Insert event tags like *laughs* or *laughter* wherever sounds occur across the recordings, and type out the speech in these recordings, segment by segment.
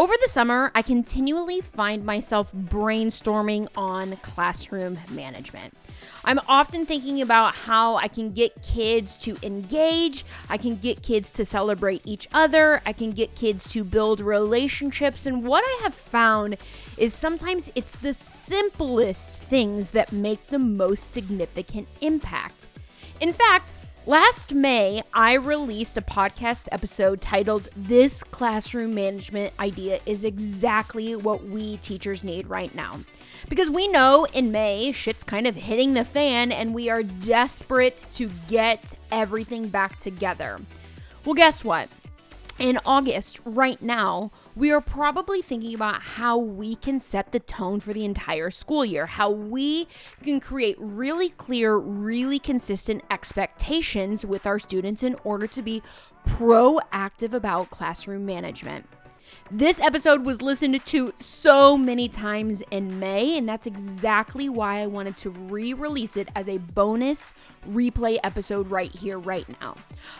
Over the summer, I continually find myself brainstorming on classroom management. I'm often thinking about how I can get kids to engage, I can get kids to celebrate each other, I can get kids to build relationships. And what I have found is sometimes it's the simplest things that make the most significant impact. In fact, Last May, I released a podcast episode titled This Classroom Management Idea is Exactly What We Teachers Need Right Now. Because we know in May, shit's kind of hitting the fan and we are desperate to get everything back together. Well, guess what? In August, right now, we are probably thinking about how we can set the tone for the entire school year, how we can create really clear, really consistent expectations with our students in order to be proactive about classroom management. This episode was listened to so many times in May, and that's exactly why I wanted to re release it as a bonus replay episode right here, right now.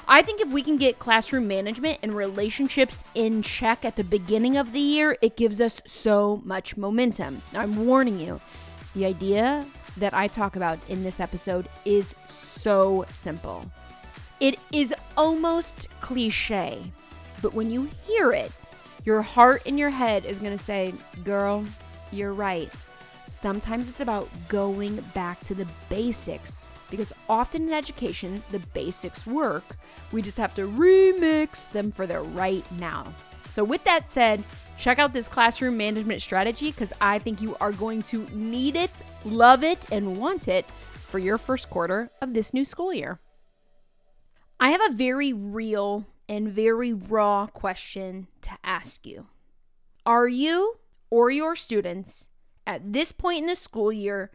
I think if we can get classroom management and relationships in check at the beginning of the year, it gives us so much momentum. I'm warning you, the idea that I talk about in this episode is so simple. It is almost cliche, but when you hear it, your heart in your head is going to say, Girl, you're right. Sometimes it's about going back to the basics because often in education, the basics work. We just have to remix them for the right now. So, with that said, check out this classroom management strategy because I think you are going to need it, love it, and want it for your first quarter of this new school year. I have a very real and very raw question to ask you Are you or your students at this point in the school year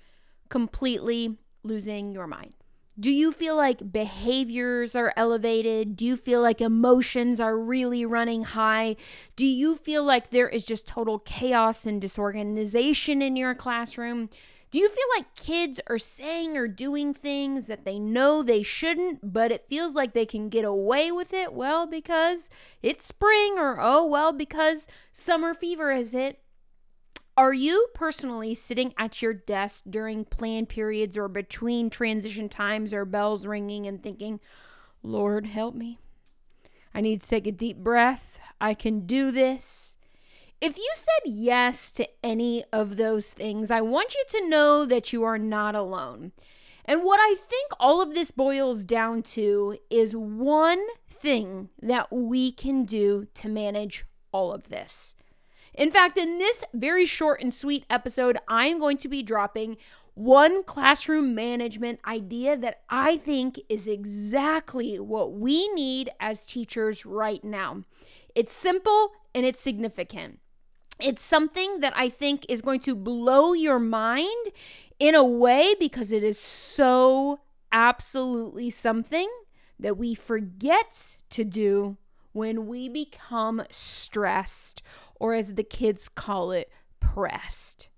completely losing your mind? Do you feel like behaviors are elevated? Do you feel like emotions are really running high? Do you feel like there is just total chaos and disorganization in your classroom? Do you feel like kids are saying or doing things that they know they shouldn't, but it feels like they can get away with it? Well, because it's spring, or oh, well, because summer fever has hit. Are you personally sitting at your desk during plan periods or between transition times or bells ringing and thinking, Lord, help me? I need to take a deep breath. I can do this. If you said yes to any of those things, I want you to know that you are not alone. And what I think all of this boils down to is one thing that we can do to manage all of this. In fact, in this very short and sweet episode, I'm going to be dropping one classroom management idea that I think is exactly what we need as teachers right now. It's simple and it's significant. It's something that I think is going to blow your mind in a way because it is so absolutely something that we forget to do when we become stressed, or as the kids call it, pressed.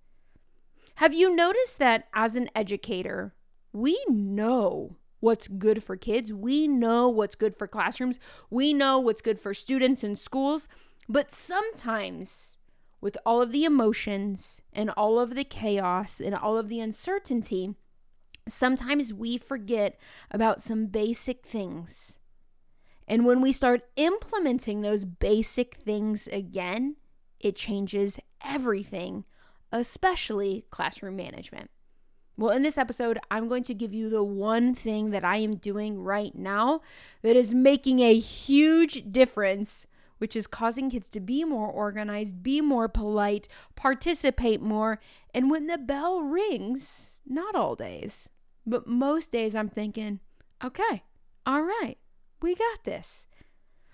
Have you noticed that as an educator, we know what's good for kids, we know what's good for classrooms, we know what's good for students in schools, but sometimes with all of the emotions and all of the chaos and all of the uncertainty, sometimes we forget about some basic things. And when we start implementing those basic things again, it changes everything, especially classroom management. Well, in this episode, I'm going to give you the one thing that I am doing right now that is making a huge difference which is causing kids to be more organized, be more polite, participate more. And when the bell rings, not all days, but most days, I'm thinking, okay, all right, we got this.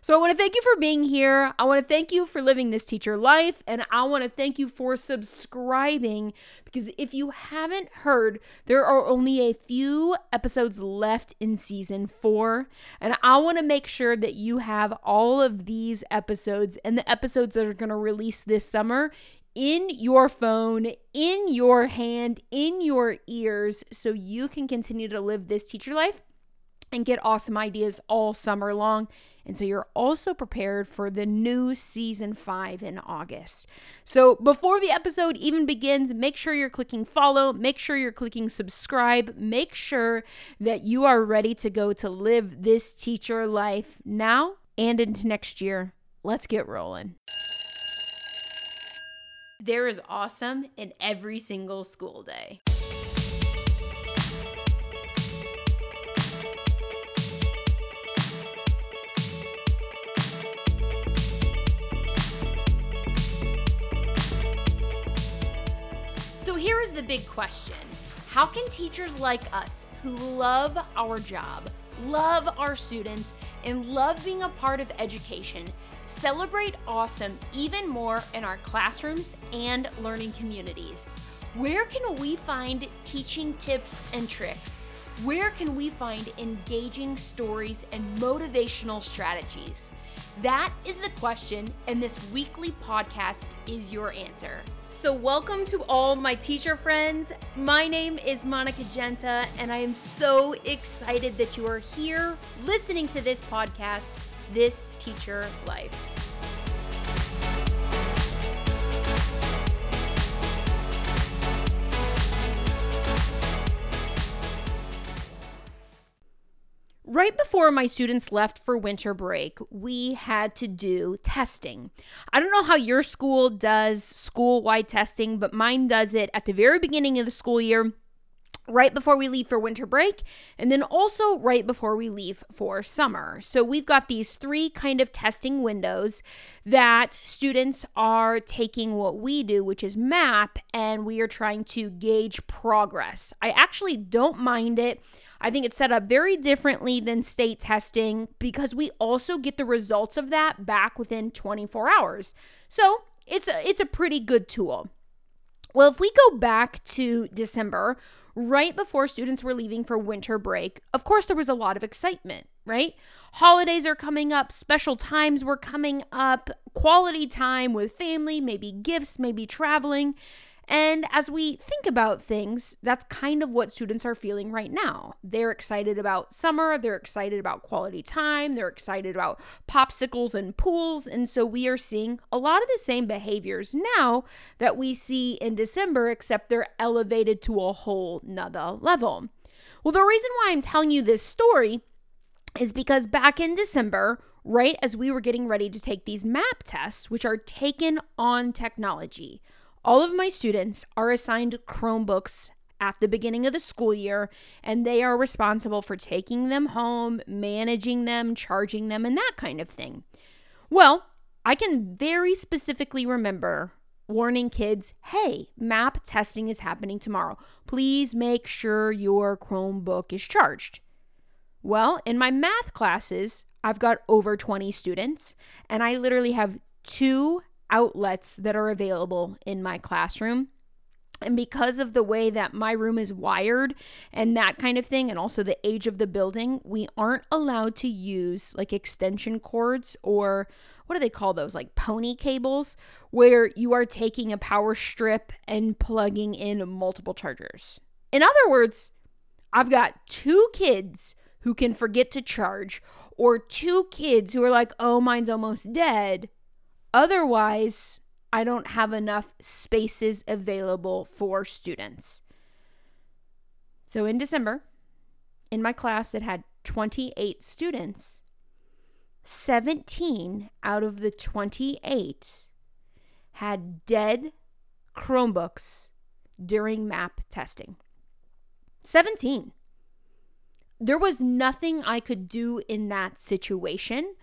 So I want to thank you for being here. I want to thank you for living this teacher life. And I want to thank you for subscribing because if you haven't heard, there are only a few episodes left in season four. And I want to make sure that you have all of these episodes and the episodes that are going to release this summer in your phone, in your hand, in your ears, so you can continue to live this teacher life and get awesome ideas all summer long. And so you're also prepared for the new season five in August. So before the episode even begins, make sure you're clicking follow, make sure you're clicking subscribe, make sure that you are ready to go to live this teacher life now and into next year. Let's get rolling. There is awesome in every single school day. The big question How can teachers like us who love our job, love our students, and love being a part of education celebrate awesome even more in our classrooms and learning communities? Where can we find teaching tips and tricks? Where can we find engaging stories and motivational strategies? That is the question, and this weekly podcast is your answer. So, welcome to all my teacher friends. My name is Monica Genta, and I am so excited that you are here listening to this podcast, This Teacher Life. Right before my students left for winter break, we had to do testing. I don't know how your school does school wide testing, but mine does it at the very beginning of the school year right before we leave for winter break, and then also right before we leave for summer. So we've got these three kind of testing windows that students are taking what we do, which is MAP, and we are trying to gauge progress. I actually don't mind it I think it's set up very differently than state testing because we also get the results of that back within 24 hours. So it's a, it's a pretty good tool. Well, if we go back to December, right before students were leaving for winter break, of course, there was a lot of excitement, right? Holidays are coming up, special times were coming up, quality time with family, maybe gifts, maybe traveling. And as we think about things, that's kind of what students are feeling right now. They're excited about summer, they're excited about quality time, they're excited about popsicles and pools. And so we are seeing a lot of the same behaviors now that we see in December, except they're elevated to a whole nother level. Well, the reason why I'm telling you this story is because back in December, right as we were getting ready to take these MAP tests, which are taken on technology, all of my students are assigned Chromebooks at the beginning of the school year, and they are responsible for taking them home, managing them, charging them, and that kind of thing. Well, I can very specifically remember warning kids hey, map testing is happening tomorrow. Please make sure your Chromebook is charged. Well, in my math classes, I've got over 20 students, and I literally have two outlets that are available in my classroom. And because of the way that my room is wired and that kind of thing, and also the age of the building, we aren't allowed to use like extension cords or what do they call those? Like pony cables, where you are taking a power strip and plugging in multiple chargers. In other words, I've got two kids who can forget to charge, or two kids who are like, oh, mine's almost dead, Otherwise, I don't have enough spaces available for students. So in December, in my class that had 28 students, 17 out of the 28 had dead Chromebooks during MAP testing. 17 there was nothing I could do in that situation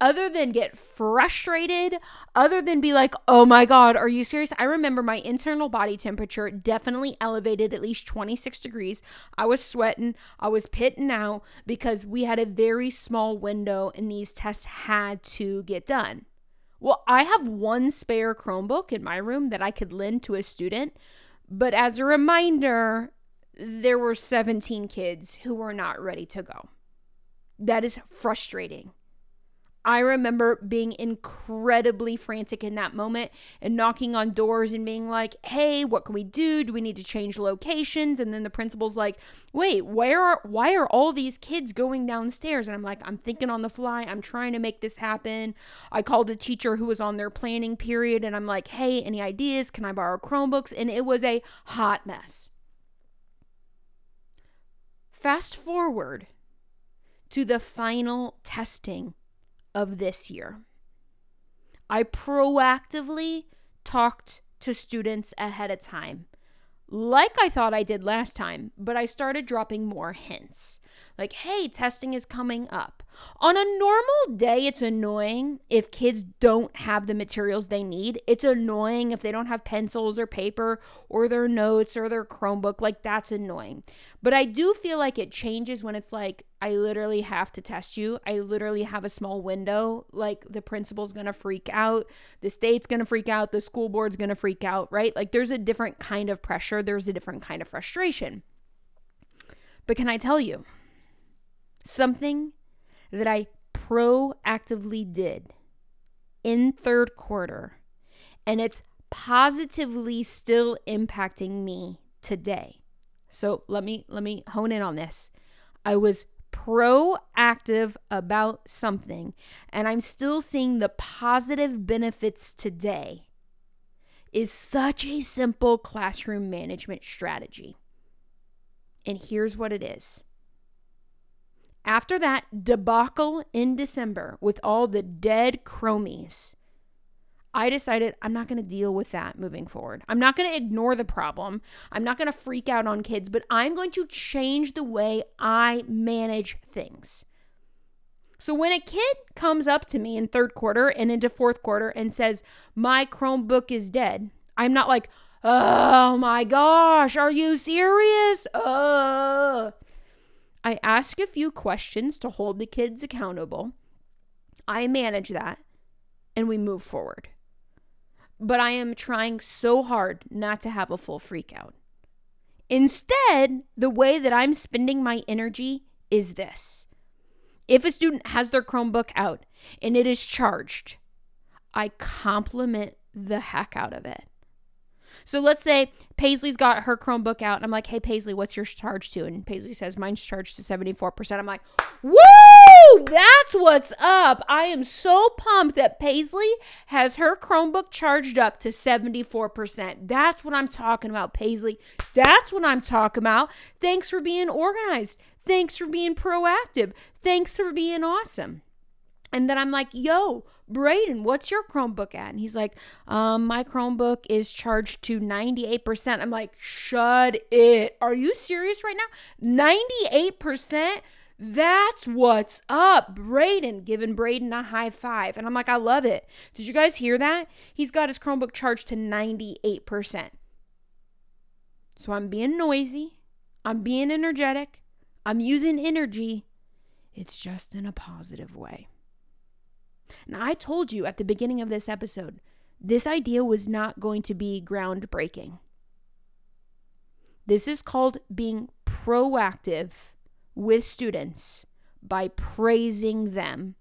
other than get frustrated, other than be like, oh my God, are you serious? I remember my internal body temperature definitely elevated at least 26 degrees. I was sweating, I was pitting out because we had a very small window and these tests had to get done. Well, I have one spare Chromebook in my room that I could lend to a student. But as a reminder, there were 17 kids who were not ready to go. That is frustrating. I remember being incredibly frantic in that moment and knocking on doors and being like, "Hey, what can we do? Do we need to change locations?" And then the principal's like, "Wait, where are why are all these kids going downstairs?" And I'm like, "I'm thinking on the fly. I'm trying to make this happen." I called a teacher who was on their planning period and I'm like, "Hey, any ideas? Can I borrow Chromebooks?" And it was a hot mess. Fast forward to the final testing of this year. I proactively talked to students ahead of time, like I thought I did last time, but I started dropping more hints. Like, hey, testing is coming up. On a normal day, it's annoying if kids don't have the materials they need. It's annoying if they don't have pencils or paper or their notes or their Chromebook. Like, that's annoying. But I do feel like it changes when it's like, I literally have to test you. I literally have a small window. Like, the principal's gonna freak out. The state's gonna freak out. The school board's gonna freak out, right? Like, there's a different kind of pressure, there's a different kind of frustration. But can I tell you, something that I proactively did in third quarter, and it's positively still impacting me today. So let me let me hone in on this. I was proactive about something and I'm still seeing the positive benefits today is such a simple classroom management strategy. And here's what it is after that debacle in December with all the dead chromies, I decided I'm not going to deal with that moving forward. I'm not going to ignore the problem. I'm not going to freak out on kids, but I'm going to change the way I manage things. So when a kid comes up to me in third quarter and into fourth quarter and says, My Chromebook is dead, I'm not like, Oh my gosh, are you serious? Uh. I ask a few questions to hold the kids accountable. I manage that and we move forward. But I am trying so hard not to have a full freak out. Instead, the way that I'm spending my energy is this. If a student has their Chromebook out and it is charged, I compliment the heck out of it. So let's say Paisley's got her Chromebook out, and I'm like, hey, Paisley, what's your charge to? And Paisley says, mine's charged to 74%. I'm like, woo, that's what's up. I am so pumped that Paisley has her Chromebook charged up to 74%. That's what I'm talking about, Paisley. That's what I'm talking about. Thanks for being organized. Thanks for being proactive. Thanks for being awesome. And then I'm like, yo, Braden, what's your Chromebook at? And he's like, um, my Chromebook is charged to 98%. I'm like, shut it. Are you serious right now? 98%? That's what's up. Braden giving Braden a high five. And I'm like, I love it. Did you guys hear that? He's got his Chromebook charged to 98%. So I'm being noisy. I'm being energetic. I'm using energy. It's just in a positive way. Now, I told you at the beginning of this episode, this idea was not going to be groundbreaking. This is called being proactive with students by praising them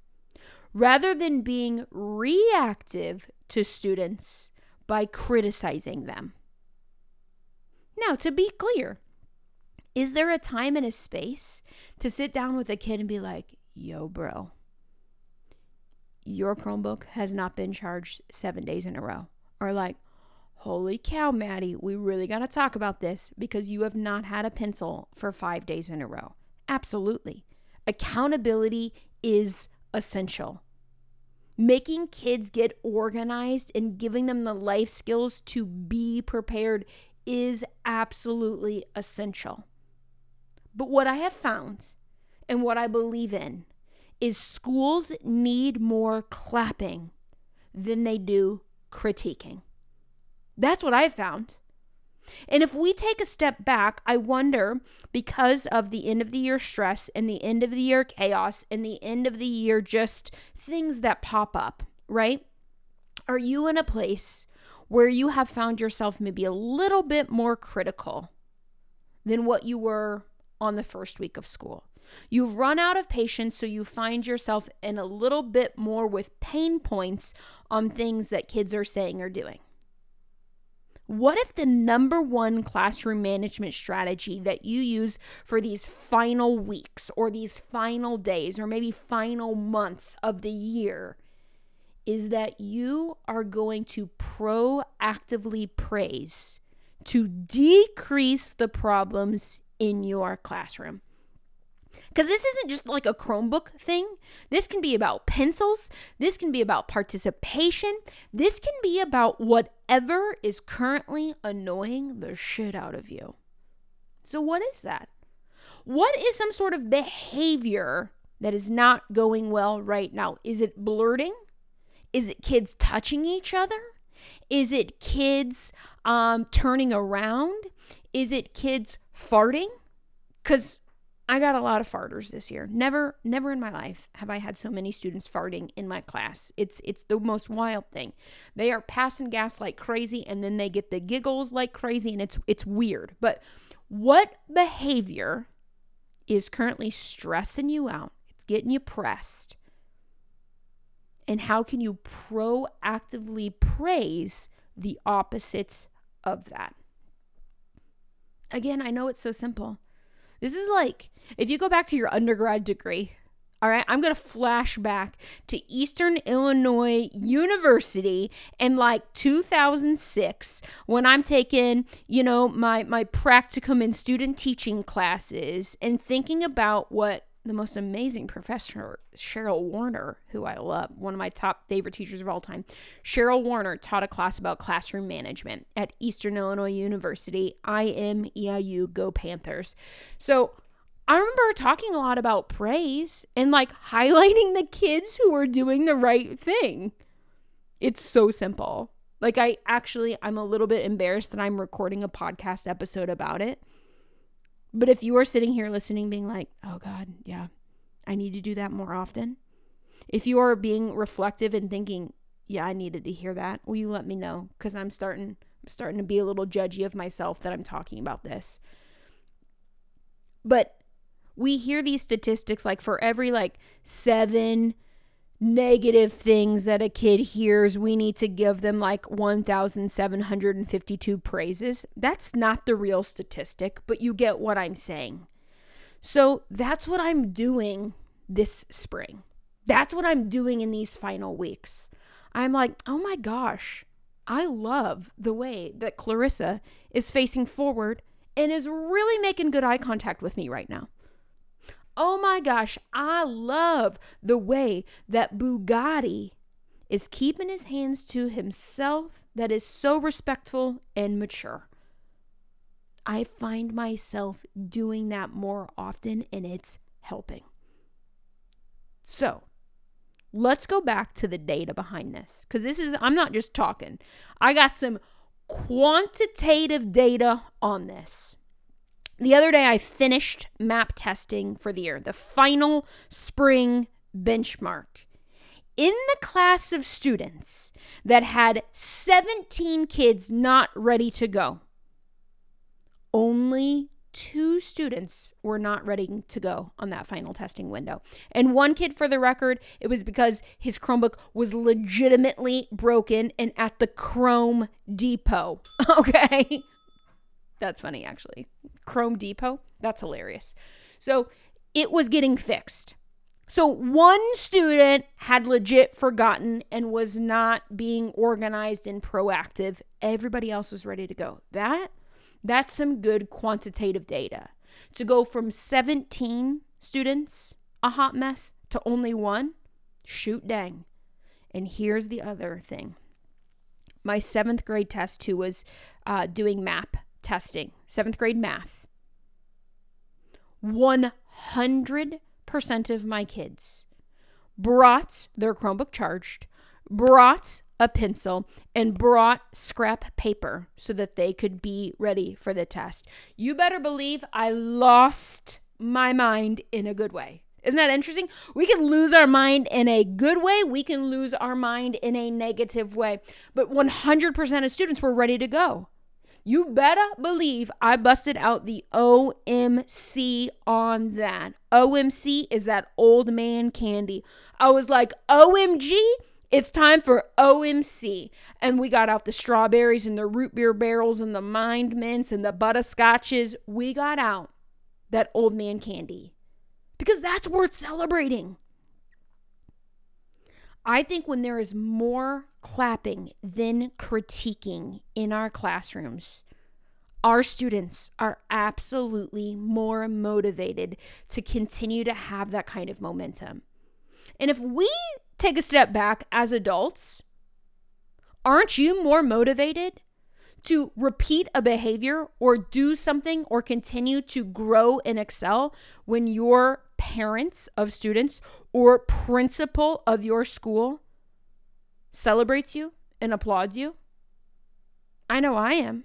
rather than being reactive to students by criticizing them. Now, to be clear, is there a time and a space to sit down with a kid and be like, yo, bro, your Chromebook has not been charged seven days in a row. Or like, holy cow, Maddie, we really got to talk about this because you have not had a pencil for five days in a row. Absolutely. Accountability is essential. Making kids get organized and giving them the life skills to be prepared is absolutely essential. But what I have found and what I believe in is schools need more clapping than they do critiquing. That's what I've found. And if we take a step back, I wonder because of the end of the year stress and the end of the year chaos and the end of the year just things that pop up, right? Are you in a place where you have found yourself maybe a little bit more critical than what you were on the first week of school? You've run out of patience, so you find yourself in a little bit more with pain points on things that kids are saying or doing. What if the number one classroom management strategy that you use for these final weeks or these final days or maybe final months of the year is that you are going to proactively praise to decrease the problems in your classroom? Because this isn't just like a Chromebook thing. This can be about pencils. This can be about participation. This can be about whatever is currently annoying the shit out of you. So, what is that? What is some sort of behavior that is not going well right now? Is it blurting? Is it kids touching each other? Is it kids um, turning around? Is it kids farting? Because I got a lot of farters this year. Never never in my life have I had so many students farting in my class. It's it's the most wild thing. They are passing gas like crazy and then they get the giggles like crazy and it's it's weird. But what behavior is currently stressing you out? It's getting you pressed. And how can you proactively praise the opposites of that? Again, I know it's so simple. This is like if you go back to your undergrad degree, all right, I'm going to flash back to Eastern Illinois University in like 2006 when I'm taking, you know, my my practicum and student teaching classes and thinking about what the most amazing professor, Cheryl Warner, who I love, one of my top favorite teachers of all time. Cheryl Warner taught a class about classroom management at Eastern Illinois University. IMEIU, go Panthers. So I remember talking a lot about praise and like *laughs* highlighting the kids who were doing the right thing. It's so simple. Like, I actually, I'm a little bit embarrassed that I'm recording a podcast episode about it but if you are sitting here listening, being like, oh God, yeah, I need to do that more often. If you are being reflective and thinking, yeah, I needed to hear that, will you let me know? Because I'm starting I'm starting to be a little judgy of myself that I'm talking about this. But we hear these statistics like for every like seven negative things that a kid hears, we need to give them like 1,752 praises. That's not the real statistic, but you get what I'm saying. So that's what I'm doing this spring. That's what I'm doing in these final weeks. I'm like, oh my gosh, I love the way that Clarissa is facing forward and is really making good eye contact with me right now. Oh my gosh, I love the way that Bugatti is keeping his hands to himself that is so respectful and mature. I find myself doing that more often and it's helping. So, let's go back to the data behind this because this is, I'm not just talking, I got some quantitative data on this. The other day, I finished map testing for the year, the final spring benchmark. In the class of students that had 17 kids not ready to go, only two students were not ready to go on that final testing window. And one kid, for the record, it was because his Chromebook was legitimately broken and at the Chrome Depot. *laughs* Okay. That's funny, actually. Chrome Depot. That's hilarious. So it was getting fixed. So one student had legit forgotten and was not being organized and proactive. Everybody else was ready to go. That that's some good quantitative data. To go from 17 students a hot mess to only one, shoot dang. And here's the other thing. My seventh grade test too was uh, doing map testing, seventh grade math, 100% of my kids brought their Chromebook charged, brought a pencil, and brought scrap paper so that they could be ready for the test. You better believe I lost my mind in a good way. Isn't that interesting? We can lose our mind in a good way, we can lose our mind in a negative way. But 100% of students were ready to go. You better believe I busted out the OMC on that. OMC is that old man candy. I was like, OMG, it's time for OMC. And we got out the strawberries and the root beer barrels and the mind mints and the butterscotches. We got out that old man candy because that's worth celebrating. I think when there is more clapping than critiquing in our classrooms, our students are absolutely more motivated to continue to have that kind of momentum. And if we take a step back as adults, aren't you more motivated to repeat a behavior or do something or continue to grow and excel when your parents of students or principal of your school celebrates you and applauds you? I know I am.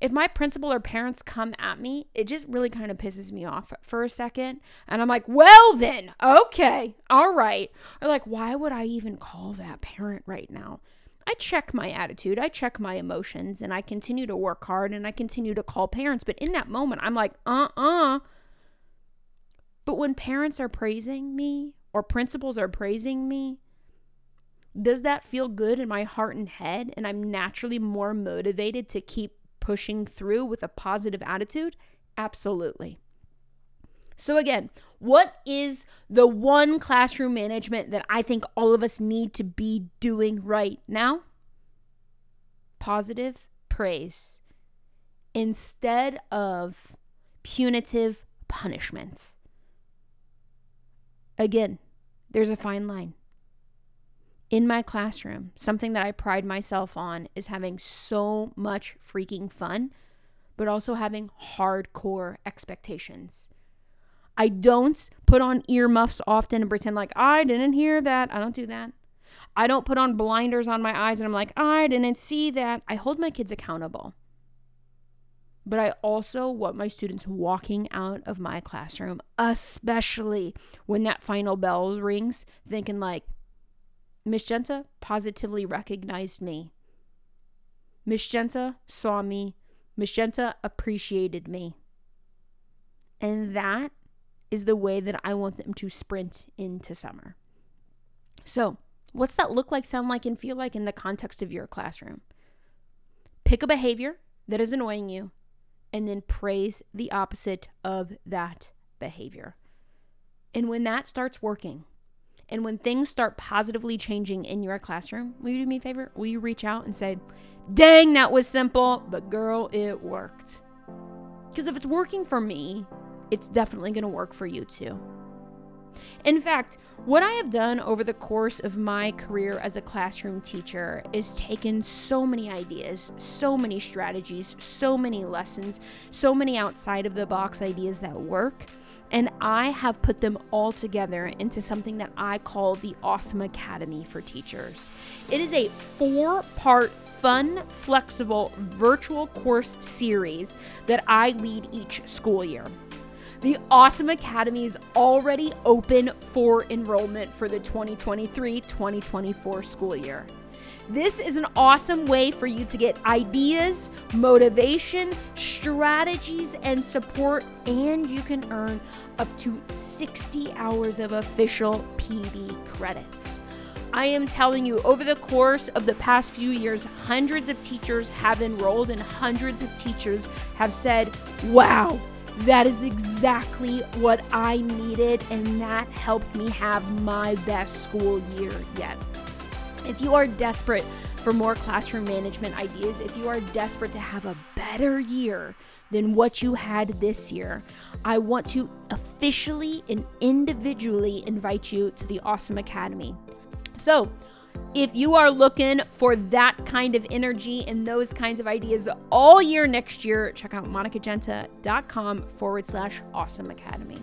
If my principal or parents come at me, it just really kind of pisses me off for a second. And I'm like, well, then, okay, all right. Or like, why would I even call that parent right now? I check my attitude, I check my emotions, and I continue to work hard and I continue to call parents. But in that moment, I'm like, uh uh But when parents are praising me or principals are praising me, does that feel good in my heart and head? And I'm naturally more motivated to keep pushing through with a positive attitude? Absolutely. So, again, what is the one classroom management that I think all of us need to be doing right now? Positive praise instead of punitive punishments. Again, there's a fine line. In my classroom, something that I pride myself on is having so much freaking fun, but also having hardcore expectations. I don't put on earmuffs often and pretend like I didn't hear that. I don't do that. I don't put on blinders on my eyes and I'm like, I didn't see that. I hold my kids accountable. But I also want my students walking out of my classroom, especially when that final bell rings, thinking like, Miss Genta positively recognized me. Miss Genta saw me. Miss Genta appreciated me. And that is the way that I want them to sprint into summer. So, what's that look like, sound like, and feel like in the context of your classroom? Pick a behavior that is annoying you and then praise the opposite of that behavior. And when that starts working, and when things start positively changing in your classroom, will you do me a favor? Will you reach out and say, dang, that was simple, but girl, it worked? Because if it's working for me, it's definitely going to work for you too. In fact, what I have done over the course of my career as a classroom teacher is taken so many ideas, so many strategies, so many lessons, so many outside of the box ideas that work, and I have put them all together into something that I call the Awesome Academy for Teachers. It is a four part fun, flexible virtual course series that I lead each school year. The Awesome Academy is already open for enrollment for the 2023 2024 school year. This is an awesome way for you to get ideas, motivation, strategies, and support, and you can earn up to 60 hours of official PD credits. I am telling you, over the course of the past few years, hundreds of teachers have enrolled, and hundreds of teachers have said, Wow, that is exactly what I needed, and that helped me have my best school year yet. If you are desperate for more classroom management ideas, if you are desperate to have a better year than what you had this year, I want to officially and individually invite you to the Awesome Academy. So, if you are looking for that kind of energy and those kinds of ideas all year next year, check out monicagenta.com forward slash awesome academy.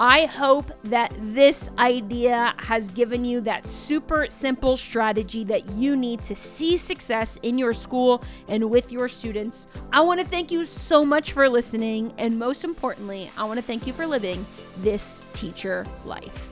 I hope that this idea has given you that super simple strategy that you need to see success in your school and with your students. I want to thank you so much for listening. And most importantly, I want to thank you for living this teacher life.